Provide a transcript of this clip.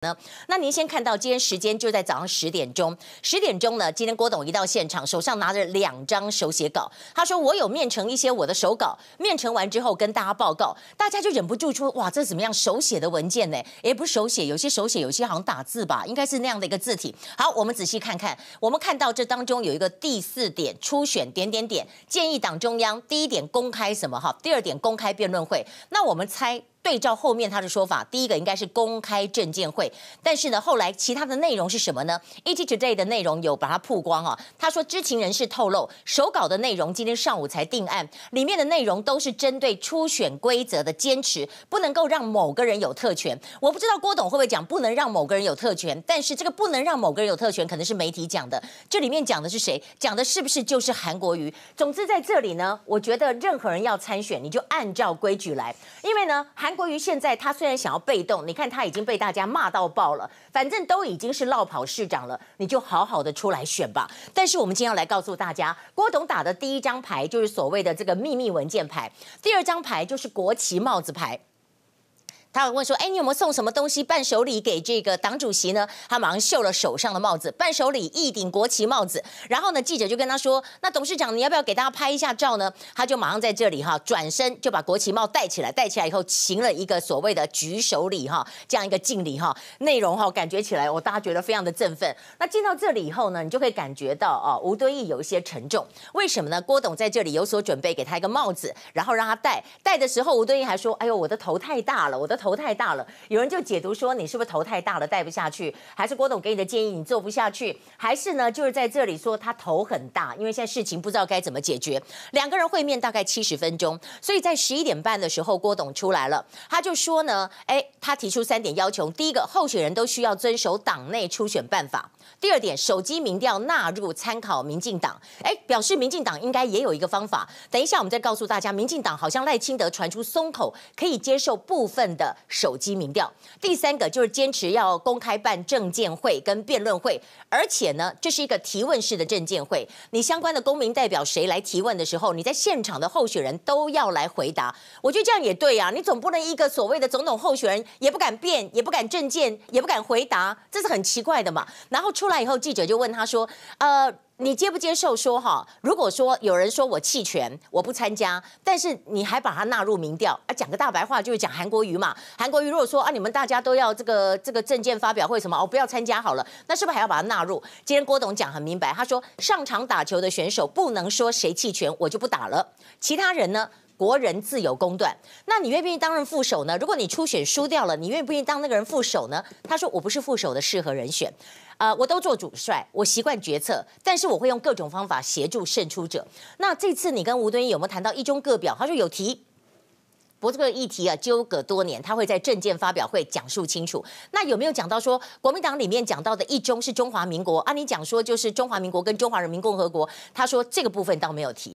呢？那您先看到今天时间就在早上十点钟，十点钟呢，今天郭董一到现场，手上拿着两张手写稿，他说我有面呈一些我的手稿，面呈完之后跟大家报告，大家就忍不住说哇，这怎么样手写的文件呢？也不是手写，有些手写，有些好像打字吧，应该是那样的一个字体。好，我们仔细看看，我们看到这当中有一个第四点，初选点点点，建议党中央第一点公开什么哈，第二点公开辩论会，那我们猜。对照后面他的说法，第一个应该是公开证见会，但是呢，后来其他的内容是什么呢？ET Today 的内容有把它曝光啊。他说知情人士透露，手稿的内容今天上午才定案，里面的内容都是针对初选规则的坚持，不能够让某个人有特权。我不知道郭董会不会讲不能让某个人有特权，但是这个不能让某个人有特权，可能是媒体讲的。这里面讲的是谁？讲的是不是就是韩国瑜？总之在这里呢，我觉得任何人要参选，你就按照规矩来，因为呢，韩。过于现在他虽然想要被动，你看他已经被大家骂到爆了，反正都已经是落跑市长了，你就好好的出来选吧。但是我们今天要来告诉大家，郭董打的第一张牌就是所谓的这个秘密文件牌，第二张牌就是国旗帽子牌。他问说：“哎，你有没有送什么东西伴手礼给这个党主席呢？”他马上秀了手上的帽子，伴手礼一顶国旗帽子。然后呢，记者就跟他说：“那董事长，你要不要给大家拍一下照呢？”他就马上在这里哈，转身就把国旗帽戴起来，戴起来以后行了一个所谓的举手礼哈，这样一个敬礼哈。内容哈，感觉起来我大家觉得非常的振奋。那进到这里以后呢，你就会感觉到哦，吴敦义有一些沉重。为什么呢？郭董在这里有所准备，给他一个帽子，然后让他戴。戴的时候，吴敦义还说：“哎呦，我的头太大了，我的。”头太大了，有人就解读说，你是不是头太大了，戴不下去？还是郭董给你的建议你做不下去？还是呢，就是在这里说他头很大，因为现在事情不知道该怎么解决。两个人会面大概七十分钟，所以在十一点半的时候，郭董出来了，他就说呢，哎，他提出三点要求：第一个，候选人都需要遵守党内初选办法；第二点，手机民调纳入参考民进党，哎，表示民进党应该也有一个方法。等一下我们再告诉大家，民进党好像赖清德传出松口，可以接受部分的。手机民调，第三个就是坚持要公开办证见会跟辩论会，而且呢，这是一个提问式的证见会。你相关的公民代表谁来提问的时候，你在现场的候选人都要来回答。我觉得这样也对呀，你总不能一个所谓的总统候选人也不敢辩，也不敢证见，也不敢回答，这是很奇怪的嘛。然后出来以后，记者就问他说：“呃。”你接不接受说哈？如果说有人说我弃权，我不参加，但是你还把它纳入民调，啊，讲个大白话就是讲韩国瑜嘛。韩国瑜如果说啊，你们大家都要这个这个证件发表会什么，我、哦、不要参加好了，那是不是还要把它纳入？今天郭董讲很明白，他说上场打球的选手不能说谁弃权我就不打了，其他人呢？国人自有公断，那你愿不愿意当任副手呢？如果你初选输掉了，你愿不愿意当那个人副手呢？他说：“我不是副手的适合人选，呃，我都做主帅，我习惯决策，但是我会用各种方法协助胜出者。”那这次你跟吴敦义有没有谈到一中各表？他说有提，不过这个议题啊纠葛多年，他会在政见发表会讲述清楚。那有没有讲到说国民党里面讲到的一中是中华民国啊？你讲说就是中华民国跟中华人民共和国，他说这个部分倒没有提。